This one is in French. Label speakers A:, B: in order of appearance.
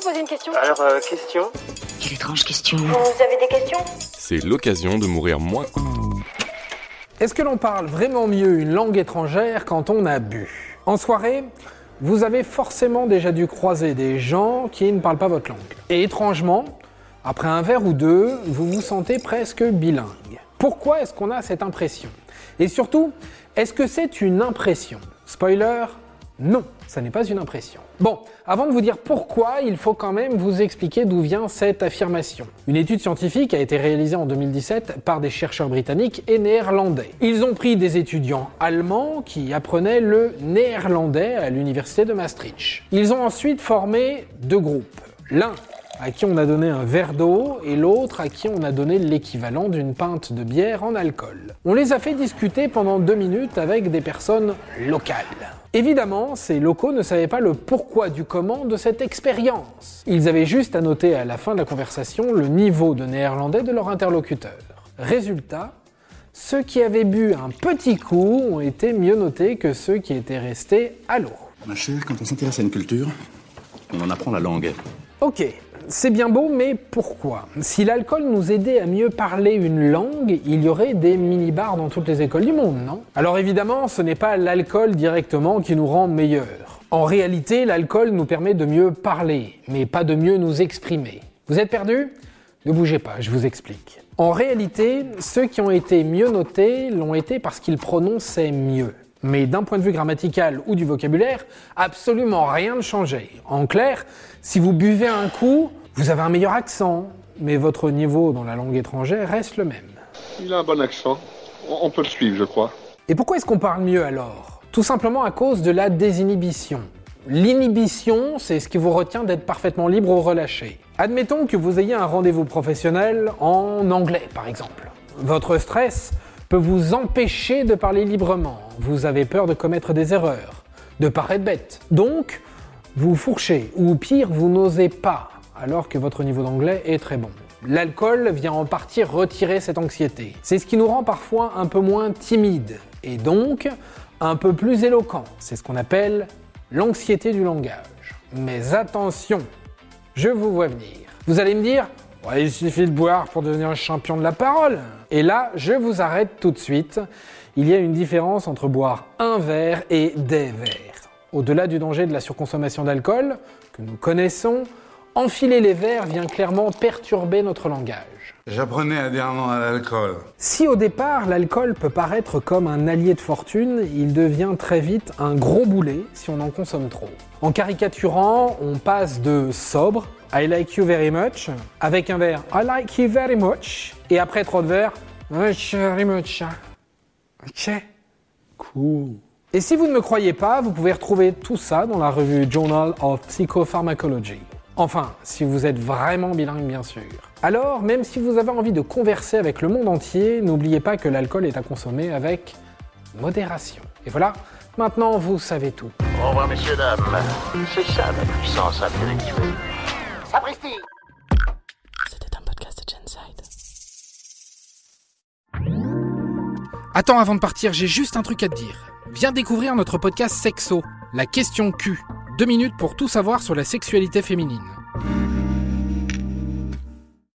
A: vous poser une question
B: Alors, euh, question
C: Quelle étrange question.
A: Vous avez des questions?
D: C'est l'occasion de mourir moins.
E: Est-ce que l'on parle vraiment mieux une langue étrangère quand on a bu? En soirée, vous avez forcément déjà dû croiser des gens qui ne parlent pas votre langue. Et étrangement, après un verre ou deux, vous vous sentez presque bilingue. Pourquoi est-ce qu'on a cette impression? Et surtout, est-ce que c'est une impression? Spoiler, non, ça n'est pas une impression. Bon, avant de vous dire pourquoi, il faut quand même vous expliquer d'où vient cette affirmation. Une étude scientifique a été réalisée en 2017 par des chercheurs britanniques et néerlandais. Ils ont pris des étudiants allemands qui apprenaient le néerlandais à l'université de Maastricht. Ils ont ensuite formé deux groupes. L'un à qui on a donné un verre d'eau et l'autre à qui on a donné l'équivalent d'une pinte de bière en alcool. On les a fait discuter pendant deux minutes avec des personnes locales. Évidemment, ces locaux ne savaient pas le pourquoi du comment de cette expérience. Ils avaient juste à noter à la fin de la conversation le niveau de néerlandais de leur interlocuteur. Résultat, ceux qui avaient bu un petit coup ont été mieux notés que ceux qui étaient restés à l'eau.
F: Ma chère, quand on s'intéresse à une culture, on en apprend la langue.
E: Ok, c'est bien beau, mais pourquoi? Si l'alcool nous aidait à mieux parler une langue, il y aurait des mini-bars dans toutes les écoles du monde, non? Alors évidemment, ce n'est pas l'alcool directement qui nous rend meilleurs. En réalité, l'alcool nous permet de mieux parler, mais pas de mieux nous exprimer. Vous êtes perdu? Ne bougez pas, je vous explique. En réalité, ceux qui ont été mieux notés l'ont été parce qu'ils prononçaient mieux. Mais d'un point de vue grammatical ou du vocabulaire, absolument rien ne changeait. En clair, si vous buvez un coup, vous avez un meilleur accent, mais votre niveau dans la langue étrangère reste le même.
G: Il a un bon accent. On peut le suivre, je crois.
E: Et pourquoi est-ce qu'on parle mieux alors? Tout simplement à cause de la désinhibition. L'inhibition, c'est ce qui vous retient d'être parfaitement libre ou relâché. Admettons que vous ayez un rendez-vous professionnel en anglais, par exemple. Votre stress peut vous empêcher de parler librement. Vous avez peur de commettre des erreurs, de paraître bête. Donc, vous fourchez, ou pire, vous n'osez pas, alors que votre niveau d'anglais est très bon. L'alcool vient en partie retirer cette anxiété. C'est ce qui nous rend parfois un peu moins timide, et donc un peu plus éloquent. C'est ce qu'on appelle l'anxiété du langage. Mais attention, je vous vois venir. Vous allez me dire, il suffit de boire pour devenir un champion de la parole. Et là, je vous arrête tout de suite. Il y a une différence entre boire un verre et des verres. Au-delà du danger de la surconsommation d'alcool, que nous connaissons, enfiler les verres vient clairement perturber notre langage.
H: J'apprenais à dire non à l'alcool.
E: Si au départ l'alcool peut paraître comme un allié de fortune, il devient très vite un gros boulet si on en consomme trop. En caricaturant, on passe de sobre, I like you very much, avec un verre I like you very much, et après trop de verres, I like you very much. Ok, cool. Et si vous ne me croyez pas, vous pouvez retrouver tout ça dans la revue Journal of Psychopharmacology. Enfin, si vous êtes vraiment bilingue, bien sûr. Alors, même si vous avez envie de converser avec le monde entier, n'oubliez pas que l'alcool est à consommer avec modération. Et voilà, maintenant vous savez tout.
I: Au revoir, messieurs, dames. C'est ça la puissance intellectuelle.
C: Sapristi
J: C'était un podcast de Genside.
E: Attends, avant de partir, j'ai juste un truc à te dire. Viens découvrir notre podcast Sexo, la question Q. Deux minutes pour tout savoir sur la sexualité féminine.